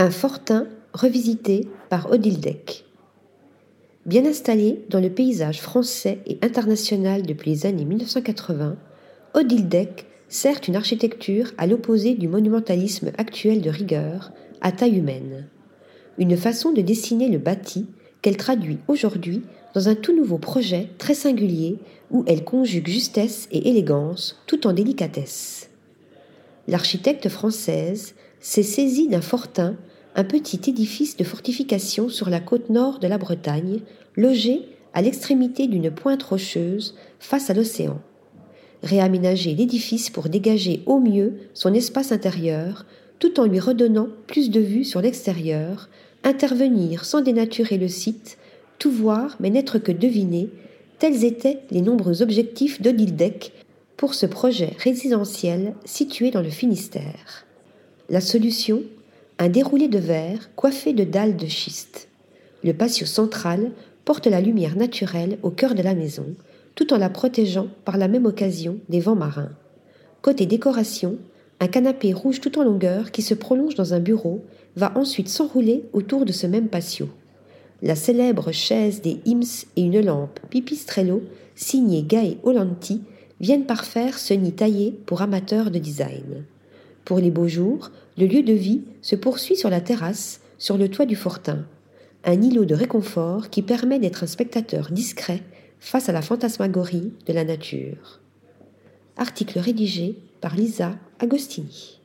Un fortin revisité par Odile Deck. Bien installé dans le paysage français et international depuis les années 1980, Odile Deck sert une architecture à l'opposé du monumentalisme actuel de rigueur, à taille humaine. Une façon de dessiner le bâti qu'elle traduit aujourd'hui dans un tout nouveau projet très singulier où elle conjugue justesse et élégance tout en délicatesse. L'architecte française s'est saisie d'un fortin, un petit édifice de fortification sur la côte nord de la Bretagne, logé à l'extrémité d'une pointe rocheuse face à l'océan. Réaménager l'édifice pour dégager au mieux son espace intérieur, tout en lui redonnant plus de vue sur l'extérieur, intervenir sans dénaturer le site, tout voir mais n'être que deviner, tels étaient les nombreux objectifs d'Odildec pour ce projet résidentiel situé dans le Finistère. La solution Un déroulé de verre coiffé de dalles de schiste. Le patio central porte la lumière naturelle au cœur de la maison, tout en la protégeant par la même occasion des vents marins. Côté décoration, un canapé rouge tout en longueur qui se prolonge dans un bureau va ensuite s'enrouler autour de ce même patio la célèbre chaise des Ims et une lampe Pipistrello signée Gae Olanti viennent parfaire ce nid taillé pour amateurs de design. Pour les beaux jours, le lieu de vie se poursuit sur la terrasse, sur le toit du fortin, un îlot de réconfort qui permet d'être un spectateur discret face à la fantasmagorie de la nature. Article rédigé par Lisa Agostini.